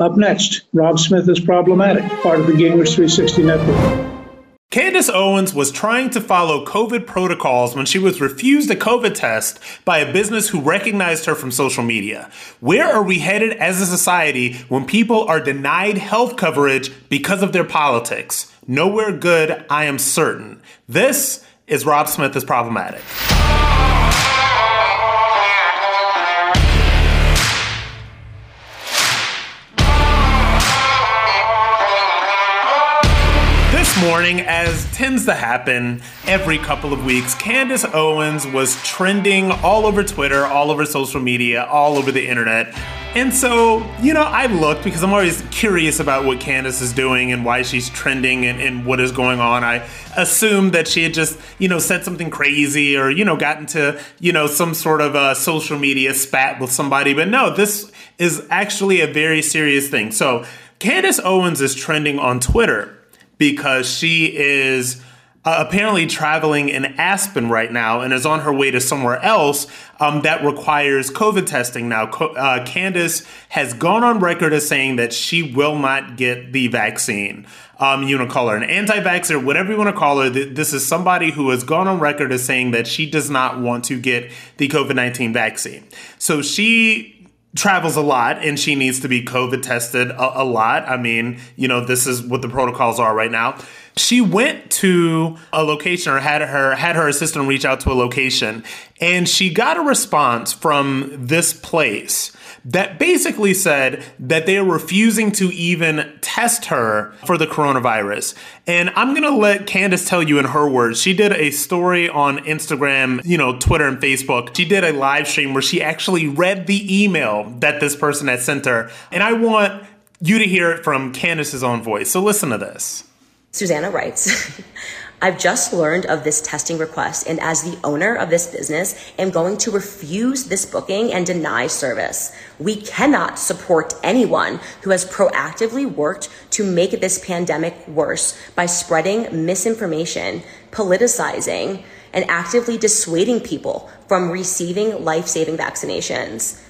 Up next, Rob Smith is problematic, part of the Gingrich 360 network. Candace Owens was trying to follow COVID protocols when she was refused a COVID test by a business who recognized her from social media. Where are we headed as a society when people are denied health coverage because of their politics? Nowhere good, I am certain. This is Rob Smith is problematic. Morning, as tends to happen every couple of weeks, Candace Owens was trending all over Twitter, all over social media, all over the internet. And so, you know, I looked because I'm always curious about what Candace is doing and why she's trending and, and what is going on. I assumed that she had just, you know, said something crazy or, you know, gotten to, you know, some sort of a social media spat with somebody. But no, this is actually a very serious thing. So, Candace Owens is trending on Twitter because she is uh, apparently traveling in Aspen right now and is on her way to somewhere else um, that requires COVID testing. Now, uh, Candace has gone on record as saying that she will not get the vaccine. Um, you to call her an anti-vaxxer, whatever you want to call her. This is somebody who has gone on record as saying that she does not want to get the COVID nineteen vaccine. So she travels a lot and she needs to be COVID tested a, a, lot. I mean, you know, this is what the protocols are right now. She went to a location or had her had her assistant reach out to a location and she got a response from this place that basically said that they are refusing to even test her for the coronavirus. And I'm going to let Candace tell you in her words. She did a story on Instagram, you know, Twitter and Facebook. She did a live stream where she actually read the email that this person had sent her. And I want you to hear it from Candace's own voice. So listen to this. Susanna writes, I've just learned of this testing request, and as the owner of this business, am going to refuse this booking and deny service. We cannot support anyone who has proactively worked to make this pandemic worse by spreading misinformation, politicizing, and actively dissuading people from receiving life saving vaccinations.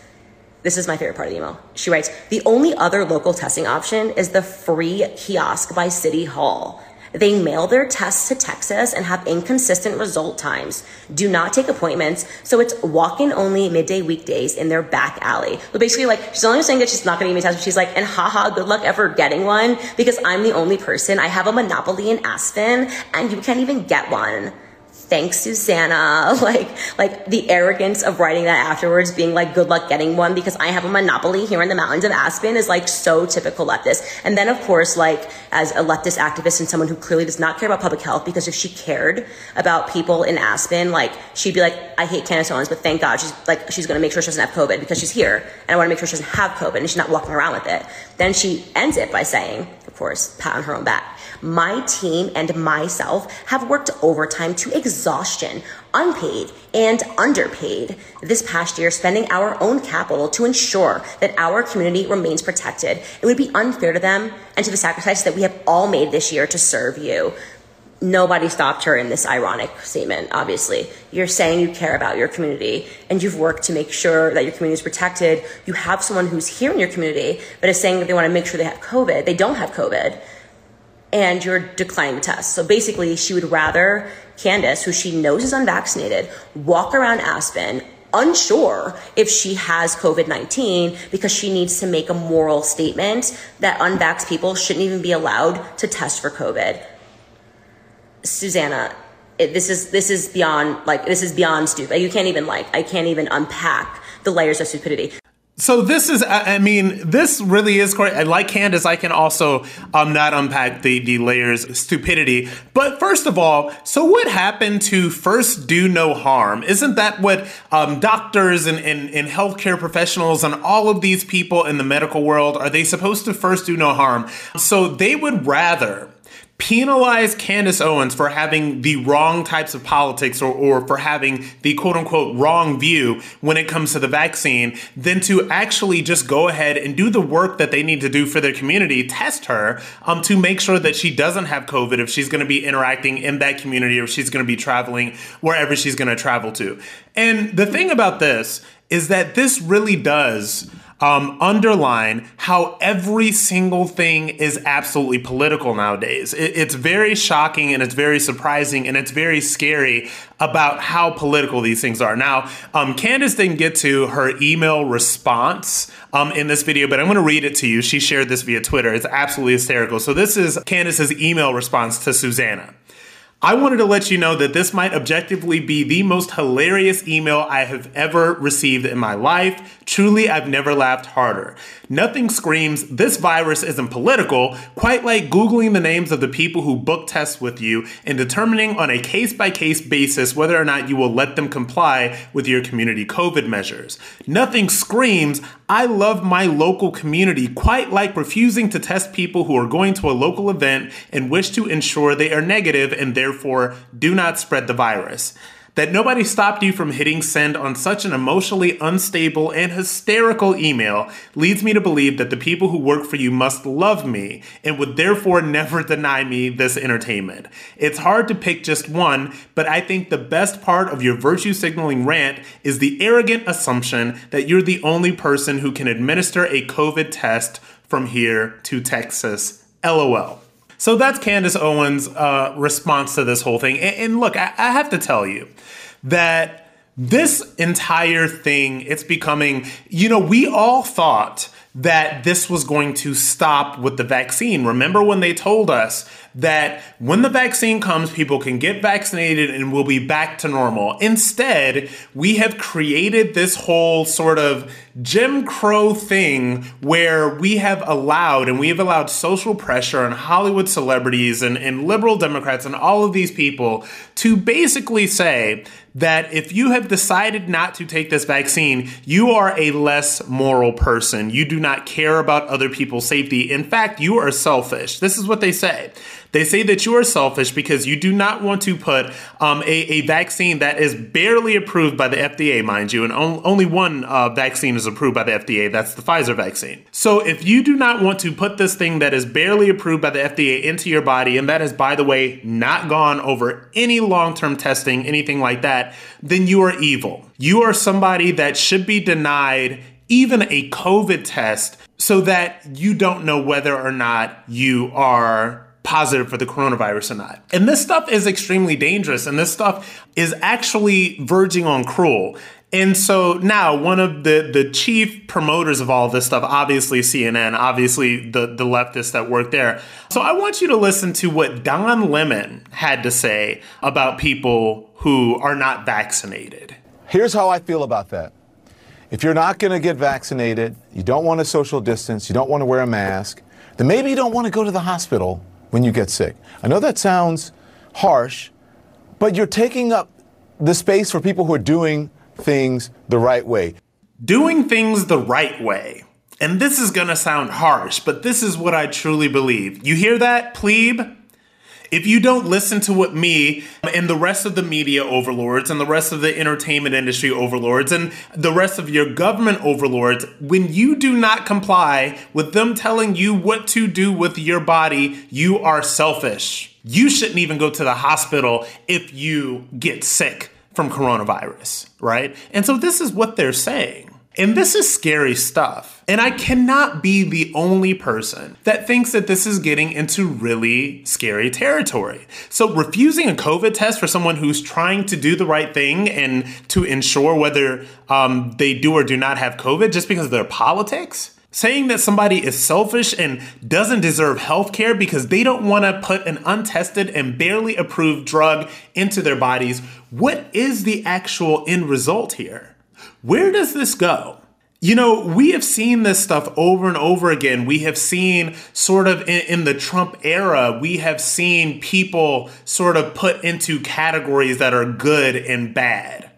This is my favorite part of the email. She writes, the only other local testing option is the free kiosk by City Hall. They mail their tests to Texas and have inconsistent result times. Do not take appointments. So it's walk-in only midday weekdays in their back alley. But basically, like, she's only saying that she's not going to give me tests. She's like, and haha, good luck ever getting one because I'm the only person. I have a monopoly in Aspen and you can't even get one thanks Susanna, like like the arrogance of writing that afterwards, being like, good luck getting one because I have a monopoly here in the mountains of Aspen is like so typical leftist. And then of course, like as a leftist activist and someone who clearly does not care about public health, because if she cared about people in Aspen, like she'd be like, I hate Candace Owens, but thank God she's like she's gonna make sure she doesn't have COVID because she's here and I want to make sure she doesn't have COVID and she's not walking around with it. Then she ends it by saying, of course, pat on her own back. My team and myself have worked overtime to exhaustion, unpaid and underpaid this past year, spending our own capital to ensure that our community remains protected. It would be unfair to them and to the sacrifice that we have all made this year to serve you. Nobody stopped her in this ironic statement, obviously. You're saying you care about your community and you've worked to make sure that your community is protected. You have someone who's here in your community, but is saying that they want to make sure they have COVID. They don't have COVID and you're declining the test. So basically, she would rather Candace, who she knows is unvaccinated, walk around Aspen unsure if she has COVID 19 because she needs to make a moral statement that unvaxxed people shouldn't even be allowed to test for COVID. Susanna, it, this is this is beyond like this is beyond stupid. You can't even like I can't even unpack the layers of stupidity. So this is, I mean, this really is great. Like Candace, I can also um, not unpack the, the layers stupidity. But first of all, so what happened to first do no harm? Isn't that what um, doctors and, and, and healthcare professionals and all of these people in the medical world, are they supposed to first do no harm? So they would rather penalize Candace Owens for having the wrong types of politics or, or for having the quote unquote wrong view when it comes to the vaccine than to actually just go ahead and do the work that they need to do for their community, test her um, to make sure that she doesn't have COVID if she's going to be interacting in that community or she's going to be traveling wherever she's going to travel to. And the thing about this is that this really does um, underline how every single thing is absolutely political nowadays. It, it's very shocking and it's very surprising and it's very scary about how political these things are. Now, um, Candace didn't get to her email response um, in this video, but I'm going to read it to you. She shared this via Twitter. It's absolutely hysterical. So this is Candace's email response to Susanna. I wanted to let you know that this might objectively be the most hilarious email I have ever received in my life. Truly, I've never laughed harder. Nothing screams, this virus isn't political, quite like Googling the names of the people who book tests with you and determining on a case by case basis whether or not you will let them comply with your community COVID measures. Nothing screams, I love my local community, quite like refusing to test people who are going to a local event and wish to ensure they are negative and therefore do not spread the virus. That nobody stopped you from hitting send on such an emotionally unstable and hysterical email leads me to believe that the people who work for you must love me and would therefore never deny me this entertainment. It's hard to pick just one, but I think the best part of your virtue signaling rant is the arrogant assumption that you're the only person who can administer a COVID test from here to Texas. LOL. So that's Candace Owens' uh, response to this whole thing. And, and look, I, I have to tell you that this entire thing, it's becoming, you know, we all thought that this was going to stop with the vaccine. Remember when they told us that when the vaccine comes, people can get vaccinated and we'll be back to normal. Instead, we have created this whole sort of Jim Crow thing where we have allowed and we have allowed social pressure on Hollywood celebrities and, and liberal Democrats and all of these people to basically say that if you have decided not to take this vaccine, you are a less moral person. You do not care about other people's safety. In fact, you are selfish. This is what they say. They say that you are selfish because you do not want to put um, a, a, vaccine that is barely approved by the FDA, mind you, and on, only one uh, vaccine is approved by the FDA. That's the Pfizer vaccine. So if you do not want to put this thing that is barely approved by the FDA into your body, and that has, by the way, not gone over any long term testing, anything like that, then you are evil. You are somebody that should be denied even a COVID test so that you don't know whether or not you are positive for the coronavirus or not. And this stuff is extremely dangerous, and this stuff is actually verging on cruel. And so now one of the, the chief promoters of all this stuff, obviously CNN, obviously the, the leftists that work there. So I want you to listen to what Don Lemon had to say about people who are not vaccinated. Here's how I feel about that. If you're not going to get vaccinated, you don't want to social distance, you don't want to wear a mask, then maybe you don't want to go to the hospital when you get sick. I know that sounds harsh, but you're taking up the space for people who are doing things the right way. Doing things the right way. And this is gonna sound harsh, but this is what I truly believe. You hear that, plebe? If you don't listen to what me and the rest of the media overlords and the rest of the entertainment industry overlords and the rest of your government overlords, when you do not comply with them telling you what to do with your body, you are selfish. You shouldn't even go to the hospital if you get sick from coronavirus, right? And so this is what they're saying. And this is scary stuff. And I cannot be the only person that thinks that this is getting into really scary territory. So, refusing a COVID test for someone who's trying to do the right thing and to ensure whether um, they do or do not have COVID just because of their politics, saying that somebody is selfish and doesn't deserve health care because they don't want to put an untested and barely approved drug into their bodies, what is the actual end result here? Where does this go? You know, we have seen this stuff over and over again. We have seen sort of in, in, the Trump era, we have seen people sort of put into categories that are good and bad.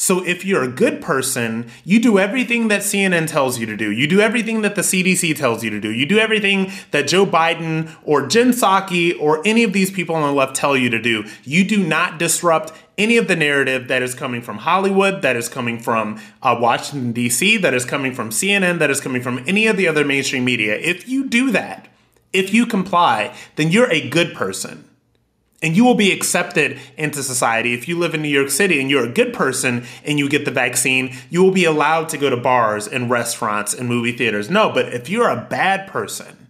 So if you're a good person, you do everything that CNN tells you to do. You do everything that the CDC tells you to do. You do everything that Joe Biden or Jen Psaki or any of these people on the left tell you to do. You do not disrupt any of the narrative that is coming from Hollywood, that is coming from uh, Washington, D.C., that is coming from CNN, that is coming from any of the other mainstream media. If you do that, if you comply, then you're a good person. And you will be accepted into society. If you live in New York City and you're a good person and you get the vaccine, you will be allowed to go to bars and restaurants and movie theaters. No, but if you're a bad person,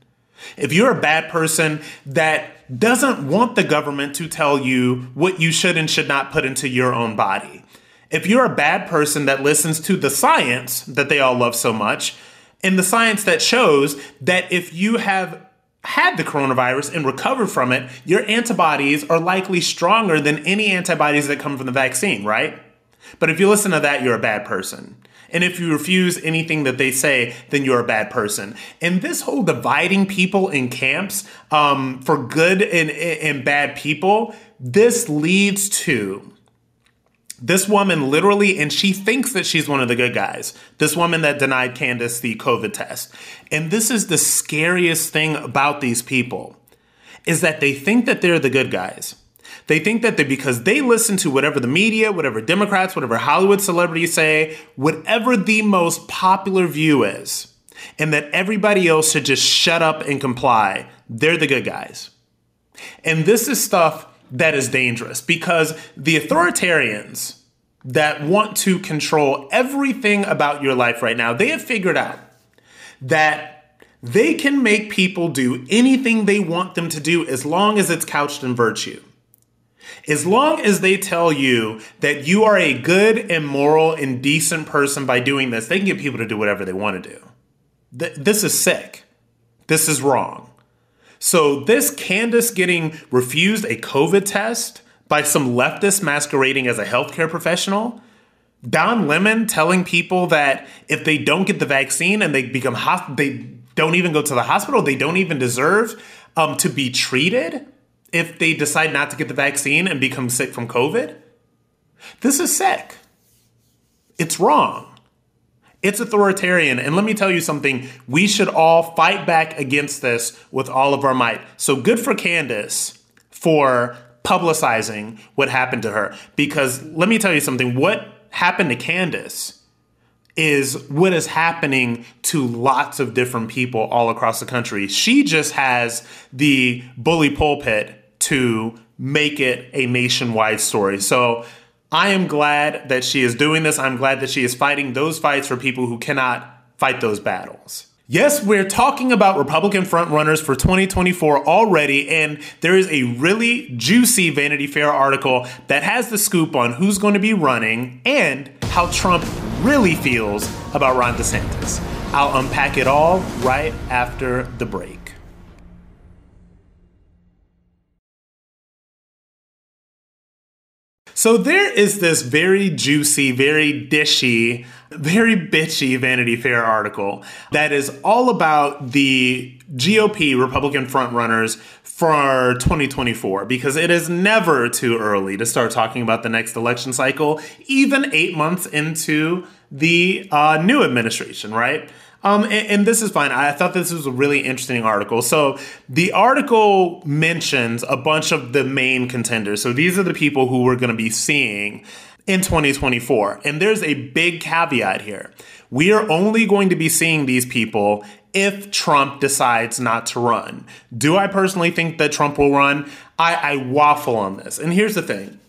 if you're a bad person that doesn't want the government to tell you what you should and should not put into your own body, if you're a bad person that listens to the science that they all love so much, and the science that shows that if you have had the coronavirus and recovered from it, your antibodies are likely stronger than any antibodies that come from the vaccine, right? But if you listen to that, you're a bad person. And if you refuse anything that they say, then you're a bad person. And this whole dividing people in camps um, for good and, and bad people, this leads to this woman literally, and she thinks that she's one of the good guys. This woman that denied Candace the COVID test. And this is the scariest thing about these people is that they think that they're the good guys. They think that they because they listen to whatever the media, whatever Democrats, whatever Hollywood celebrities say, whatever the most popular view is, and that everybody else should just shut up and comply. They're the good guys. And this is stuff that is dangerous because the authoritarians that want to control everything about your life right now, they have figured out that they can make people do anything they want them to do as long as it's couched in virtue. As long as they tell you that you are a good and moral and decent person by doing this, they can get people to do whatever they want to do. Th- this is sick. This is wrong. So, this Candace getting refused a COVID test by some leftist masquerading as a healthcare professional, Don Lemon telling people that if they don't get the vaccine and they become hosp- they don't even go to the hospital, they don't even deserve um, to be treated if they decide not to get the vaccine and become sick from COVID. This is sick. It's wrong. It's authoritarian. And let me tell you something we should all fight back against this with all of our might. So good for Candace for publicizing what happened to her. Because let me tell you something what happened to Candace is what is happening to lots of different people all across the country. She just has the bully pulpit to make it a nationwide story. So I am glad that she is doing this. I'm glad that she is fighting those fights for people who cannot fight those battles. Yes, we're talking about Republican frontrunners for 2024 already, and there is a really juicy Vanity Fair article that has the scoop on who's going to be running and how Trump really feels about Ron DeSantis. I'll unpack it all right after the break. So there is this very juicy, very dishy, very bitchy Vanity Fair article that is all about the GOP Republican frontrunners for 2024 because it is never too early to start talking about the next election cycle, even eight months into the uh, new administration, right? Um, and, and, this is fine. I thought this was a really interesting article. So the article mentions a bunch of the main contenders. So these are the people who we're going to be seeing in 2024. And there's a big caveat here. We are only going to be seeing these people if Trump decides not to run. Do I personally think that Trump will run? I, I waffle on this. And here's the thing.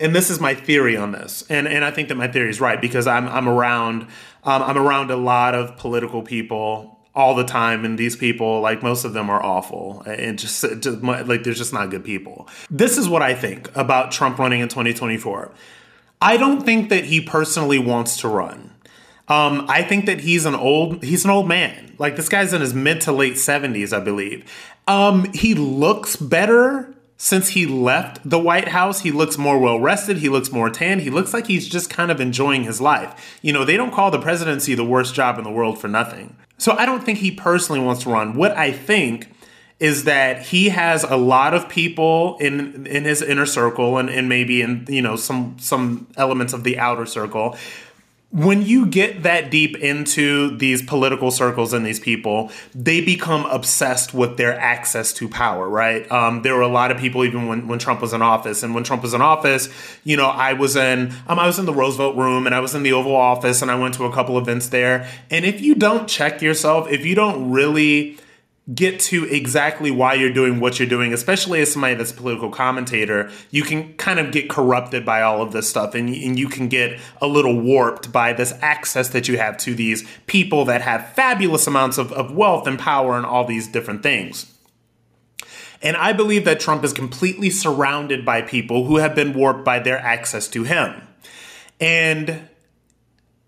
And this is my theory on this. And, and I think that my theory is right because I'm, I'm around um, I'm around a lot of political people all the time, and these people, like most of them, are awful and just, just like they're just not good people. This is what I think about Trump running in 2024. I don't think that he personally wants to run. Um, I think that he's an old he's an old man. Like this guy's in his mid to late 70s, I believe. Um, he looks better since he left the White House, he looks more well rested. He looks more tan. He looks like he's just kind of enjoying his life. You know, they don't call the presidency the worst job in the world for nothing. So I don't think he personally wants to run. What I think is that he has a lot of people in in his inner circle and, and maybe in you know some some elements of the outer circle when you get that deep into these political circles and these people, they become obsessed with their access to power, right? Um, there were a lot of people even when, when Trump was in office, and when Trump was in office, you know, I was in um, I was in the Roosevelt Room and I was in the Oval Office and I went to a couple events there. And if you don't check yourself, if you don't really get to exactly why you're doing what you're doing, especially as somebody that's a political commentator, you can kind of get corrupted by all of this stuff and, and you can get a little warped by this access that you have to these people that have fabulous amounts of, of wealth and power and all these different things. And I believe that Trump is completely surrounded by people who have been warped by their access to him. And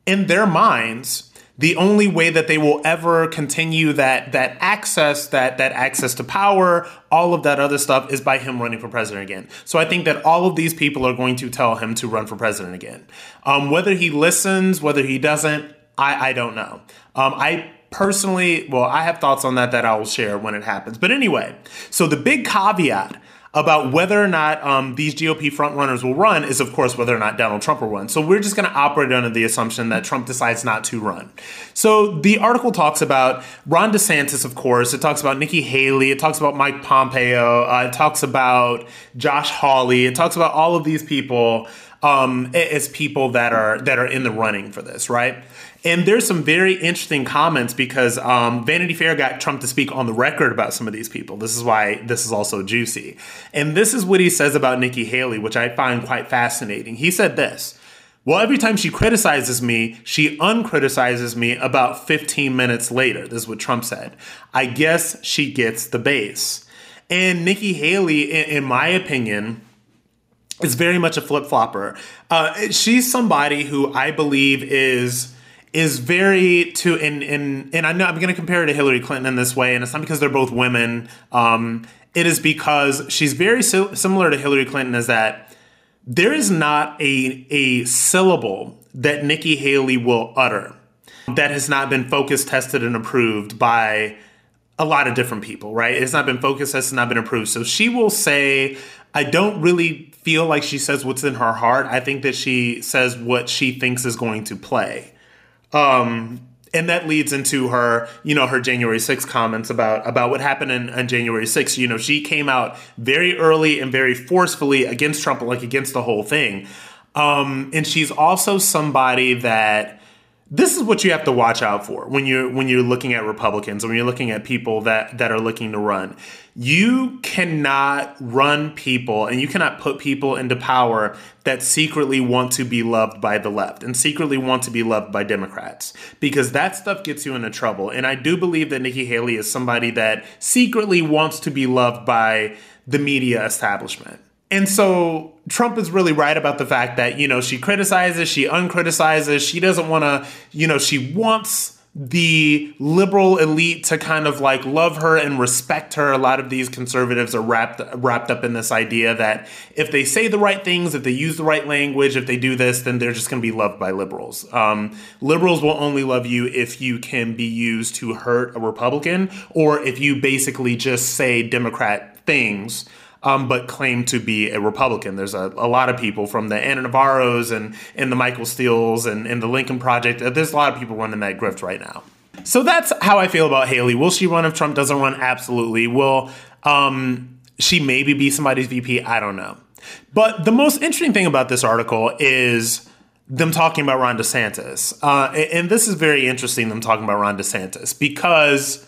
in their minds, the only way that they will ever continue that that access that that access to power all of that other stuff is by him running for president again. So i think that all of these people are going to tell him to run for president again. Um, whether he listens whether he doesn't i i don't know. Um, i personally well i have thoughts on that that i will share when it happens. But anyway so the big caveat about whether or not um, these GOP frontrunners will run is, of course, whether or not Donald Trump will run. So we're just going to operate under the assumption that Trump decides not to run. So the article talks about Ron DeSantis, of course. It talks about Nikki Haley. It talks about Mike Pompeo. Uh, it talks about Josh Hawley. It talks about all of these people um, as people that are that are in the running for this, right? And there's some very interesting comments because um, Vanity Fair got Trump to speak on the record about some of these people. This is why this is also juicy. And this is what he says about Nikki Haley, which I find quite fascinating. He said this. Well, every time she criticizes me, she uncriticizes me about 15 minutes later. This is what Trump said. I guess she gets the base. And Nikki Haley, in, my opinion, is very much a flip flopper. Uh, she's somebody who I believe is is very to and and and I know I'm going to compare her to Hillary Clinton in this way, and it's not because they're both women. Um, it is because she's very si- similar to Hillary Clinton. Is that there is not a a syllable that Nikki Haley will utter that has not been focus tested and approved by a lot of different people, right? It's not been focus tested, not been approved. So she will say, I don't really feel like she says what's in her heart. I think that she says what she thinks is going to play. Um, and that leads into her, you know, her January 6th comments about about what happened in, on January 6th. You know, she came out very early and very forcefully against Trump, like against the whole thing. Um, and she's also somebody that this is what you have to watch out for when you're when you're looking at Republicans when you're looking at people that that are looking to run. You cannot run people and you cannot put people into power that secretly want to be loved by the left and secretly want to be loved by Democrats because that stuff gets you into trouble. And I do believe that Nikki Haley is somebody that secretly wants to be loved by the media establishment. And so Trump is really right about the fact that, you know, she criticizes, she uncriticizes, she doesn't want to, you know, she wants the liberal elite to kind of like love her and respect her. A lot of these conservatives are wrapped wrapped up in this idea that if they say the right things, if they use the right language, if they do this, then they're just going to be loved by liberals. Um, liberals will only love you if you can be used to hurt a Republican or if you basically just say Democrat things um, but claim to be a Republican. There's a, a lot of people from the Ana Navarros and, and the Michael Steeles and, and the Lincoln Project. Uh, there's a lot of people running that grift right now. So that's how I feel about Haley. Will she run if Trump doesn't run? Absolutely. Will um, she maybe be somebody's VP? I don't know. But the most interesting thing about this article is them talking about Ron DeSantis. Uh, and this is very interesting, them talking about Ron DeSantis, because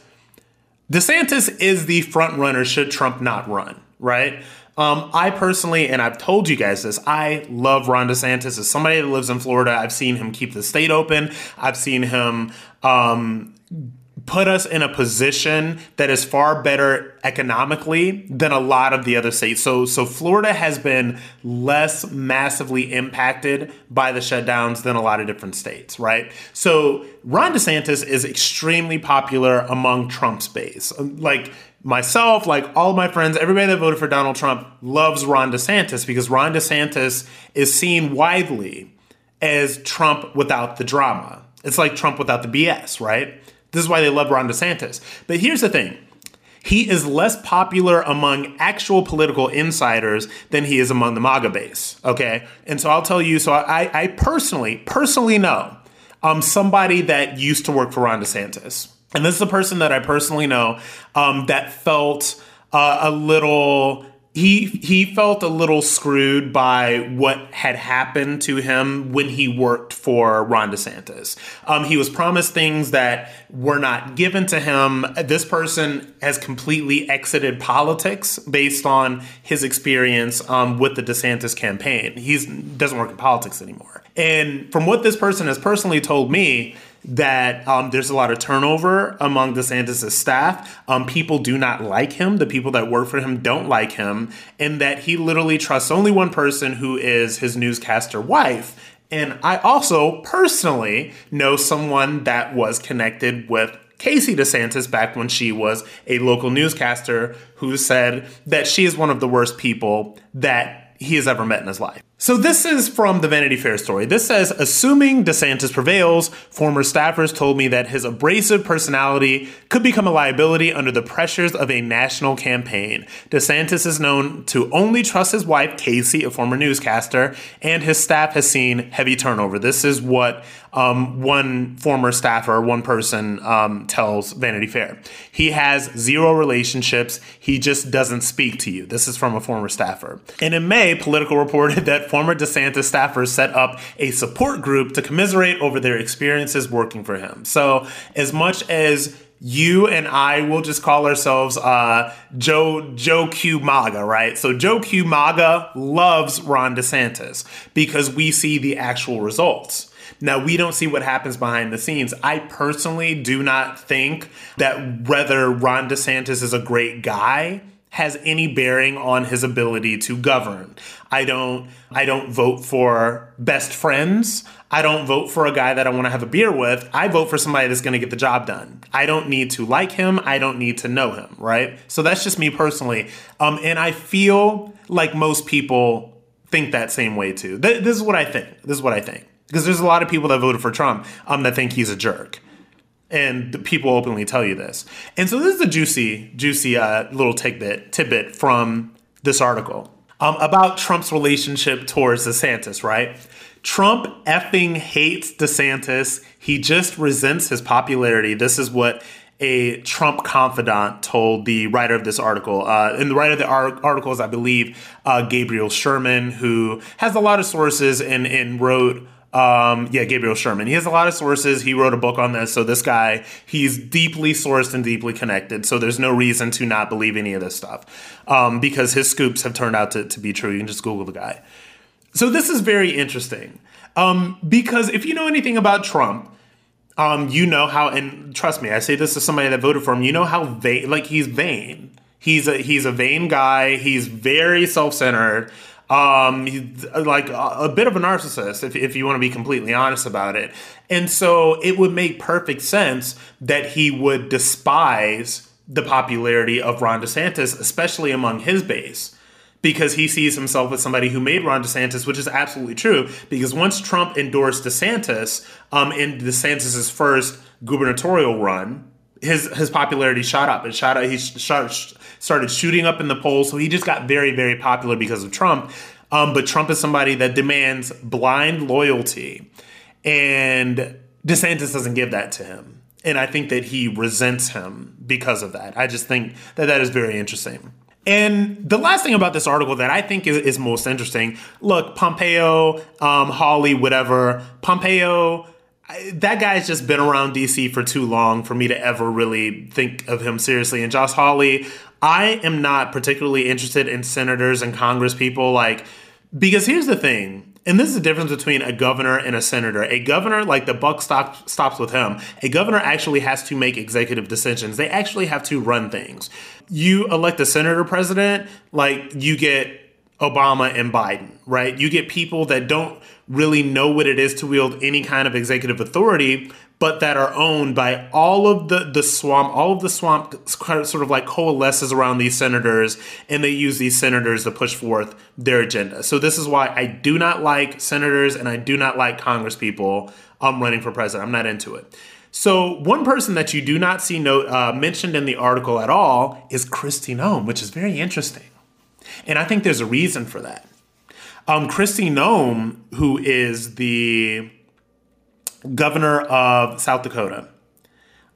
DeSantis is the front runner should Trump not run right? Um, I personally, and I've told you guys this, I love Ron DeSantis. As somebody that lives in Florida, I've seen him keep the state open. I've seen him um, put us in a position that is far better economically than a lot of the other states. So so Florida has been less massively impacted by the shutdowns than a lot of different states, right? So Ron DeSantis is extremely popular among Trump's base. Like myself, like all my friends, everybody that voted for Donald Trump loves Ron DeSantis because Ron DeSantis is seen widely as Trump without the drama. It's like Trump without the BS, right? This is why they love Ron DeSantis. But here's the thing. He is less popular among actual political insiders than he is among the MAGA base. Okay. And so I'll tell you, so I, I personally, personally know um, somebody that used to work for Ron DeSantis. And this is a person that I personally know um, that felt uh, a little he he felt a little screwed by what had happened to him when he worked for Ron DeSantis. Um, he was promised things that were not given to him. This person has completely exited politics based on his experience um, with the DeSantis campaign. He doesn't work in politics anymore. And from what this person has personally told me, that um, there's a lot of turnover among DeSantis' staff. Um, people do not like him. The people that work for him don't like him, and that he literally trusts only one person who is his newscaster wife. And I also personally know someone that was connected with Casey DeSantis back when she was a local newscaster who said that she is one of the worst people that he has ever met in his life. So this is from the Vanity Fair story. This says, assuming DeSantis prevails, former staffers told me that his abrasive personality could become a liability under the pressures of a national campaign. DeSantis is known to only trust his wife, Casey, a former newscaster, and his staff has seen heavy turnover. This is what um, one former staffer, one person um, tells Vanity Fair. He has zero relationships. He just doesn't speak to you. This is from a former staffer. And in May, Politico reported that former DeSantis staffers set up a support group to commiserate over their experiences working for him. So, as much as you and I will just call ourselves uh, Joe Joe Q MAGA, right? So Joe Q MAGA loves Ron DeSantis because we see the actual results. Now, we don't see what happens behind the scenes. I personally do not think that whether Ron DeSantis is a great guy has any bearing on his ability to govern. I don't I don't vote for best friends. I don't vote for a guy that I want to have a beer with. I vote for somebody that's going to get the job done. I don't need to like him. I don't need to know him, right? So that's just me personally. Um, and I feel like most people think that same way too. Th- this is what I think. This is what I think. Because there's a lot of people that voted for Trump um, that think he's a jerk and people openly tell you this. And so this is a juicy, juicy uh, little tidbit tidbit from this article um, about Trump's relationship towards DeSantis. Right? Trump effing hates DeSantis. He just resents his popularity. This is what a Trump confidant told the writer of this article. Uh, and the writer of the ar- article is, I believe, uh, Gabriel Sherman, who has a lot of sources and, and wrote um, yeah, Gabriel Sherman. He has a lot of sources. He wrote a book on this. So this guy, he's deeply sourced and deeply connected. So there's no reason to not believe any of this stuff um, because his scoops have turned out to, to be true. You can just Google the guy. So this is very interesting um, because if you know anything about Trump, um, you know how, and trust me, I say this to somebody that voted for him. You know how vain, like he's vain. He's a he's a vain guy. He's very self centered. Um, like a, a bit of a narcissist, if, if you want to be completely honest about it. And so it would make perfect sense that he would despise the popularity of Ron DeSantis, especially among his base because he sees himself as somebody who made Ron DeSantis, which is absolutely true. Because once Trump endorsed DeSantis um, in DeSantis's first gubernatorial run, his his popularity shot up. It shot up. He shot, started shooting up in the polls. So he just got very very popular because of Trump. Um, but Trump is somebody that demands blind loyalty, and DeSantis doesn't give that to him. And I think that he resents him because of that. I just think that that is very interesting. And the last thing about this article that I think is, is most interesting look, Pompeo, um, whatever, Pompeo that guy's just been around DC for too long for me to ever really think of him seriously. And Josh Hawley, I am not particularly interested in senators and Congress people like because here's the thing, and this is the difference between a governor and a senator. A governor, like the buck stop, stops with him. A governor actually has to make executive decisions. They actually have to run things. You elect a senator president, like you get Obama and Biden, right? You get people that don't really know what it is to wield any kind of executive authority, but that are owned by all of the the swamp. All of the swamp sort of like coalesces around these senators, and they use these senators to push forth their agenda. So this is why I do not like senators and I do not like Congress people. I'm running for president. I'm not into it. So one person that you do not see note uh, mentioned in the article at all is Kristi Noem, which is very interesting. And I think there's a reason for that. Um, Kristi Noem, who is the governor of South Dakota,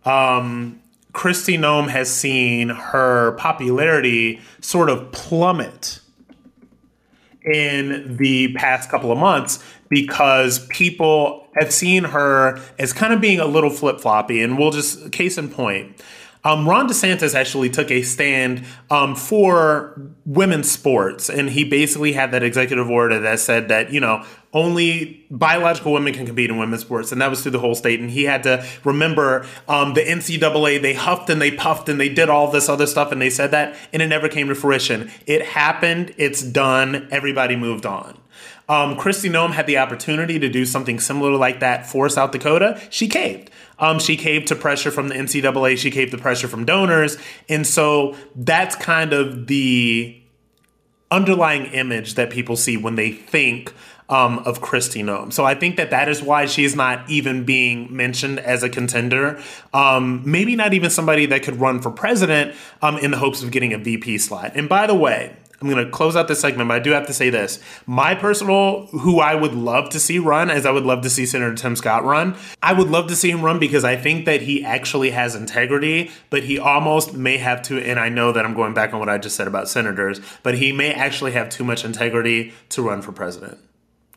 um, Kristi Noem has seen her popularity sort of plummet in the past couple of months because people have seen her as kind of being a little flip floppy. And we'll just, case in point, um, Ron DeSantis actually took a stand um, for women's sports, and he basically had that executive order that said that you know only biological women can compete in women's sports, and that was through the whole state. And he had to remember um, the NCAA. They huffed and they puffed and they did all this other stuff, and they said that, and it never came to fruition. It happened. It's done. Everybody moved on. Um, Kristi Noem had the opportunity to do something similar like that for South Dakota. She caved. Um, she caved to pressure from the NCAA. She caved to pressure from donors. And so that's kind of the underlying image that people see when they think um, of Kristi Noem. So I think that that is why she's not even being mentioned as a contender. Um, maybe not even somebody that could run for president um, in the hopes of getting a VP slot. And by the way, I'm going to close out this segment, but I do have to say this. My personal, who I would love to see run, as I would love to see Senator Tim Scott run, I would love to see him run because I think that he actually has integrity, but he almost may have to, and I know that I'm going back on what I just said about senators, but he may actually have too much integrity to run for president.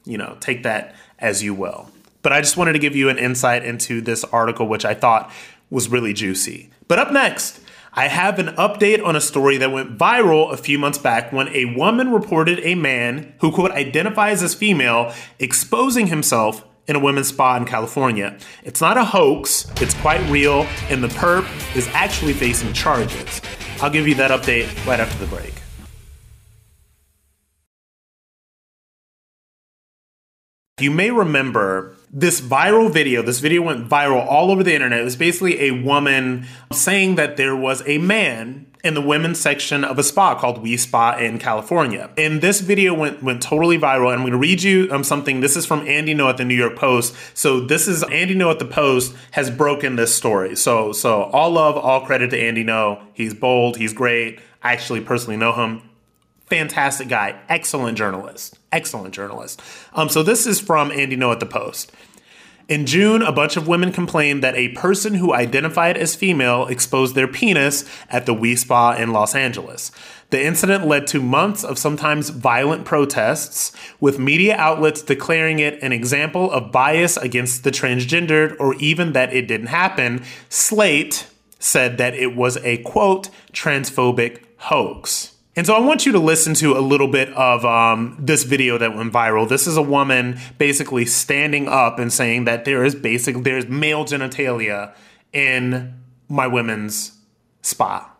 You know, take that as you will. But I just wanted to give you an insight into this article, which I thought was really juicy. But up next, I have an update on a story that went viral a few months back when a woman reported a man who, quote, identifies as female exposing himself in a women's spa in California. It's not a hoax, it's quite real, and the perp is actually facing charges. I'll give you that update right after the break. You may remember this viral video, this video went viral all over the internet. It was basically a woman saying that there was a man in the women's section of a spa called We Spa in California. And this video went went totally viral. And I'm going to read you um, something. This is from Andy Ngo at the New York Post. So this is Andy Ngo at the Post has broken this story. So so all love, all credit to Andy Ngo. He's bold. He's great. I actually personally know him fantastic guy, excellent journalist, excellent journalist. Um, so this is from Andy Ngo at the Post. In June, a bunch of women complained that a person who identified as female exposed their penis at the We Spa in Los Angeles. The incident led to months of sometimes violent protests, with media outlets declaring it an example of bias against the transgendered or even that it didn't happen. Slate said that it was a quote, transphobic hoax. And so I want you to listen to a little bit of um, this video that went viral. This is a woman basically standing up and saying that there is basic there's male genitalia in my women's spa.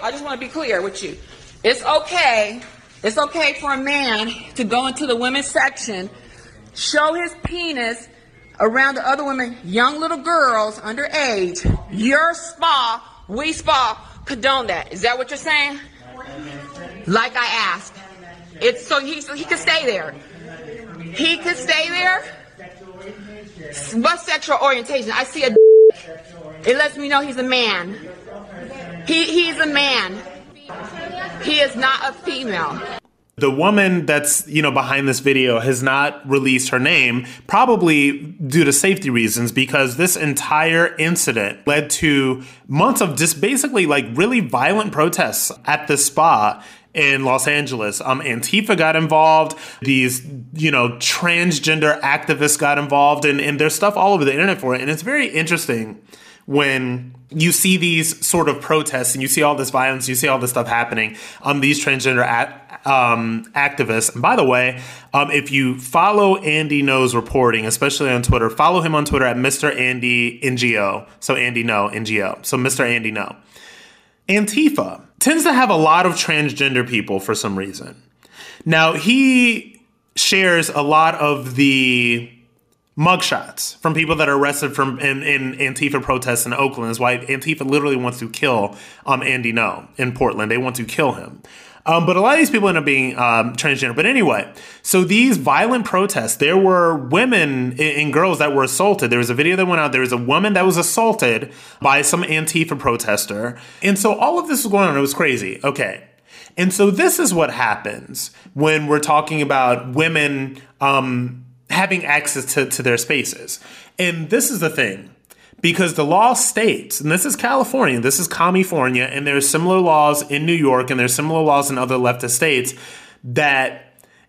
I just want to be clear with you. It's okay. It's okay for a man to go into the women's section, show his penis around the other women, young little girls underage. Your spa, we spa, condone that. Is that what you're saying? Like I asked. It's so he, he could stay there. He could stay there. What sexual orientation? I see a. It lets me know he's a man. He he's a man. He is not a female. The woman that's, you know, behind this video has not released her name, probably due to safety reasons, because this entire incident led to months of just basically like really violent protests at the spa in Los Angeles. Um, Antifa got involved. These, you know, transgender activists got involved, and, and there's stuff all over the internet for it. And it's very interesting when you see these sort of protests and you see all this violence, you see all this stuff happening. Um, these transgender um, activists. And by the way, um, if you follow Andy Ngo's reporting, especially on Twitter, follow him on Twitter at Mr. Andy NGO. So Andy Ngo NGO. So Mr. Andy Ngo. Antifa tends to have a lot of transgender people for some reason. Now he shares a lot of the mugshots from people that are arrested from in, in Antifa protests in Oakland. Is why Antifa literally wants to kill um, Andy Ngo in Portland. They want to kill him. Um, but a lot of these people end up being um, transgender. But anyway, so these violent protests, there were women and girls that were assaulted. There was a video that went out. There was a woman that was assaulted by some Antifa protester. And so all of this was going on. It was crazy. Okay. And so this is what happens when we're talking about women um, having access to, to their spaces. And this is the thing because the law states, and this is California, this is California, and there's similar laws in New York, and there's similar laws in other leftist states that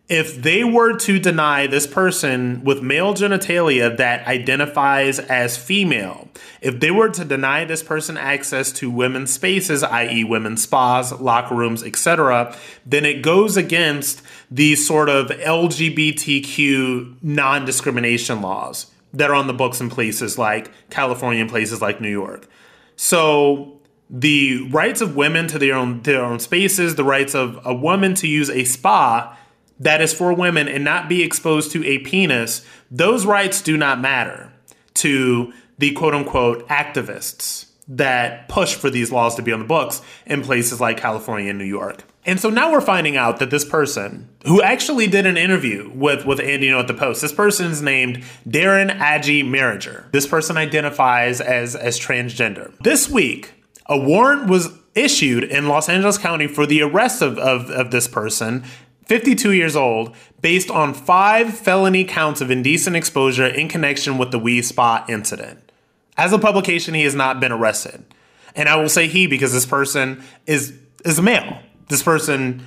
if they were to deny this person with male genitalia that identifies as female, if they were to deny this person access to women's spaces, i.e., women's spas, locker rooms, etc., then it goes against these sort of LGBTQ non discrimination laws that are on the books in places like California and places like New York. So the rights of women to their own their own spaces, the rights of a woman to use a spa that is for women and not be exposed to a penis, those rights do not matter to the quote unquote activists that push for these laws to be on the books in places like California and New York. And so now we're finding out that this person, who actually did an interview with, with Andy Ngo at the Post, this person is named Darren Agee Merager. This person identifies as, as transgender. This week, a warrant was issued in Los Angeles County for the arrest of, of, of this person 52 years old, based on five felony counts of indecent exposure in connection with the Wi Spa incident. As a publication, he has not been arrested. And I will say he because this person is is a male. This person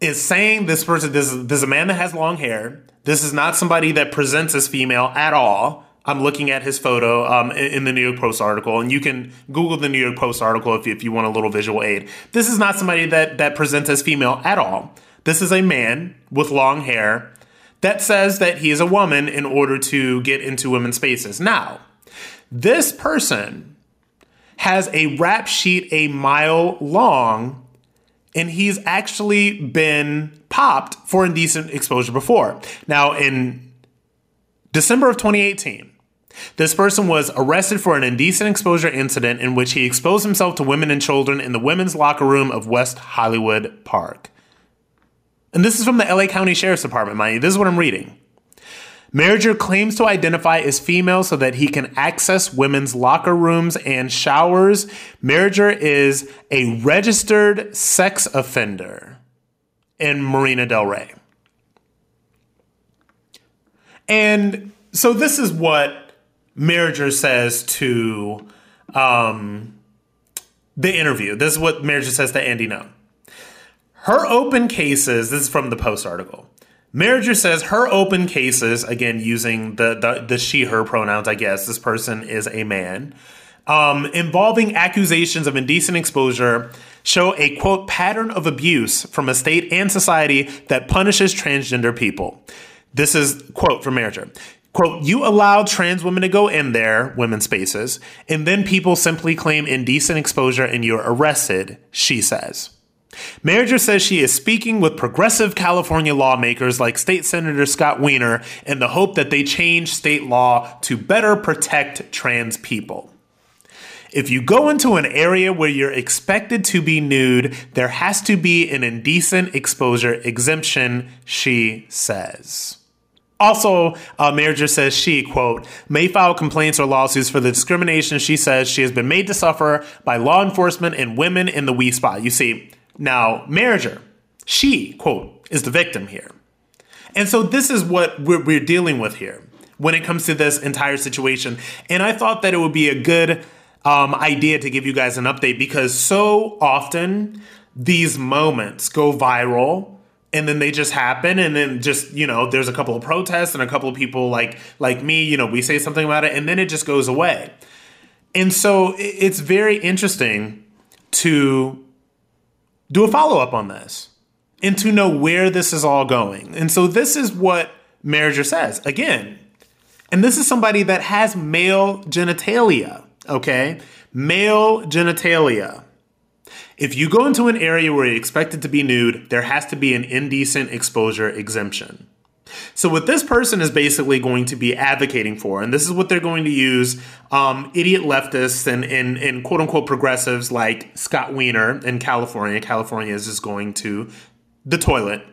is saying this person this, this is a man that has long hair. This is not somebody that presents as female at all. I'm looking at his photo um, in, in, the New York Post article, and you can Google the New York Post article if you, if you want a little visual aid. This is not somebody that that presents as female at all. This is a man with long hair that says that he is a woman in order to get into women's spaces. Now, this person has a rap sheet a mile long, and he's actually been popped for indecent exposure before. Now, in December of 2018, this person was arrested for an indecent exposure incident in which he exposed himself to women and children in the women's locker room of West Hollywood Park. And this is from the LA County Sheriff's Department, mind you. This is what I'm reading. Merager claims to identify as female so that he can access women's locker rooms and showers. Merager is a registered sex offender in Marina Del Rey. And so this is what Merager says to um, the interview. This is what Merager says to Andy Ngo. Her open cases, this is from the Post article. Merager says her open cases, again using the, the, the she, her pronouns, I guess, this person is a man, um, involving accusations of indecent exposure show a quote pattern of abuse from a state and society that punishes transgender people. This is quote from Merager. Quote, you allow trans women to go in there, women's spaces, and then people simply claim indecent exposure and you're arrested, she says. Merager says she is speaking with progressive California lawmakers like State Senator Scott Wiener in the hope that they change state law to better protect trans people. If you go into an area where you're expected to be nude, there has to be an indecent exposure exemption, she says. Also, uh, says she, quote, may file complaints or lawsuits for the discrimination she says she has been made to suffer by law enforcement and women in the Wi Spa. You see, now, Merager, she, quote, is the victim here. And so this is what we're, we're dealing with here when it comes to this entire situation. And I thought that it would be a good um, idea to give you guys an update because so often these moments go viral and then they just happen and then just you know there's a couple of protests and a couple of people like like me you know we say something about it and then it just goes away and so it's very interesting to do a follow up on this and to know where this is all going. And so this is what Merager says again. And this is somebody that has male genitalia, okay? Male genitalia. If you go into an area where you're expected to be nude, there has to be an indecent exposure exemption. So, what this person is basically going to be advocating for, and this is what they're going to use um, idiot leftists and, and, and quote unquote progressives like Scott Wiener in California, California is just going to the toilet.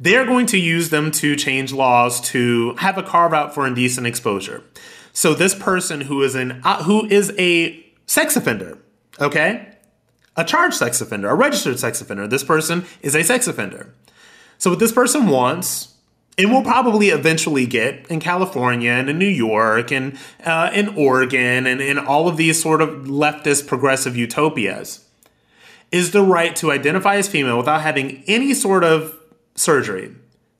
They're going to use them to change laws to have a carve out for indecent exposure. So, this person who is an uh, who is a sex offender, okay, a charged sex offender, a registered sex offender, this person is a sex offender. So what this person wants and we'll probably eventually get in California and in New York and uh, in Oregon and in all of these sort of leftist progressive utopias, is the right to identify as female without having any sort of surgery,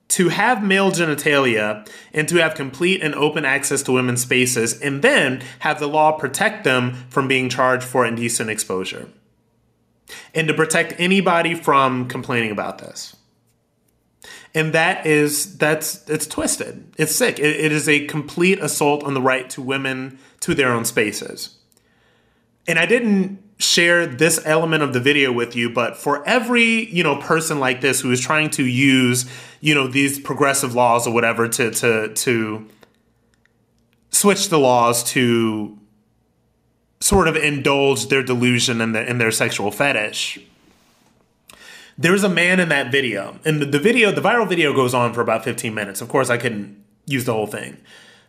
to have male genitalia, and to have complete and open access to women's spaces, and then have the law protect them from being charged for indecent exposure. And to protect anybody from complaining about this and that is that's it's twisted. It's sick. It, it is a complete assault on the right to women to their own spaces. And i didn't share this element of the video with you but for every you know person like this who is trying to use you know these progressive laws or whatever to to to switch the laws to sort of indulge their delusion and, the, and their sexual fetish there's a man in that video, and the, the video, the viral video goes on for about 15 minutes. Of course, I couldn't use the whole thing.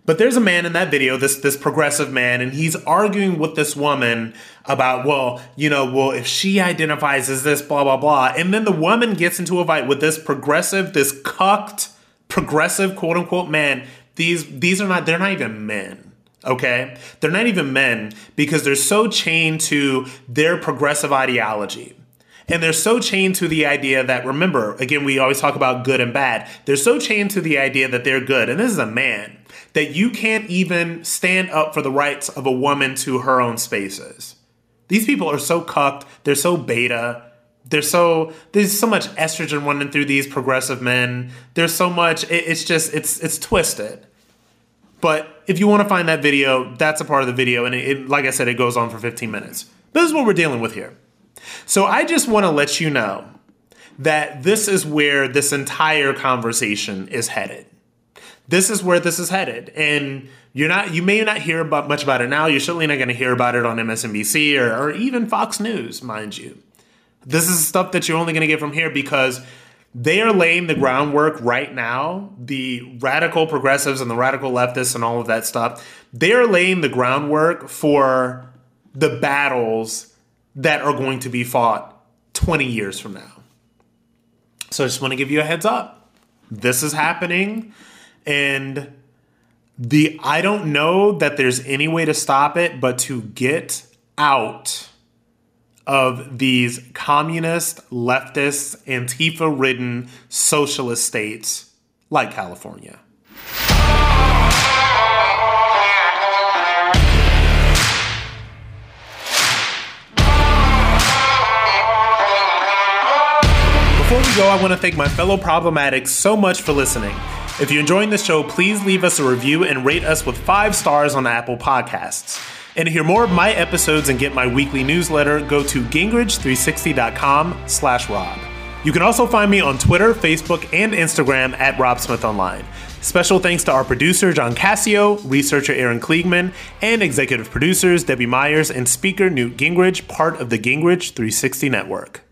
But there's a man in that video, this this progressive man, and he's arguing with this woman about, well, you know, well, if she identifies as this, blah blah blah, and then the woman gets into a fight with this progressive, this cucked, progressive, quote unquote man. These these are not they're not even men. Okay, they're not even men because they're so chained to their progressive ideology. And they're so chained to the idea that, remember, again, we always talk about good and bad. They're so chained to the idea that they're good. And this is a man that you can't even stand up for the rights of a woman to her own spaces. These people are so cucked. They're so beta. They're so there's so much estrogen running through these progressive men. There's so much. It, it's just it's it's twisted. But if you want to find that video, that's a part of the video, and it, it, like I said, it goes on for 15 minutes. This is what we're dealing with here. So I just want to let you know that this is where this entire conversation is headed. This is where this is headed. And you're not you may not hear about much about it now. You're certainly not going to hear about it on MSNBC or, or even Fox News, mind you. This is stuff that you're only going to get from here because they are laying the groundwork right now. The radical progressives and the radical leftists and all of that stuff, they are laying the groundwork for the battles that are going to be fought 20 years from now. So I just want to give you a heads up. This is happening and the I don't know that there's any way to stop it but to get out of these communist, leftist, Antifa ridden socialist states like California. Before we go, I want to thank my fellow problematics so much for listening. If you're enjoying the show, please leave us a review and rate us with five stars on Apple Podcasts. And to hear more of my episodes and get my weekly newsletter, go to gingrich360.com slash Rob. You can also find me on Twitter, Facebook, and Instagram at Rob Smith Online. Special thanks to our producer, John Cassio, researcher Aaron Kliegman, and executive producers Debbie Myers and speaker Newt Gingrich, part of the Gingrich 360 Network.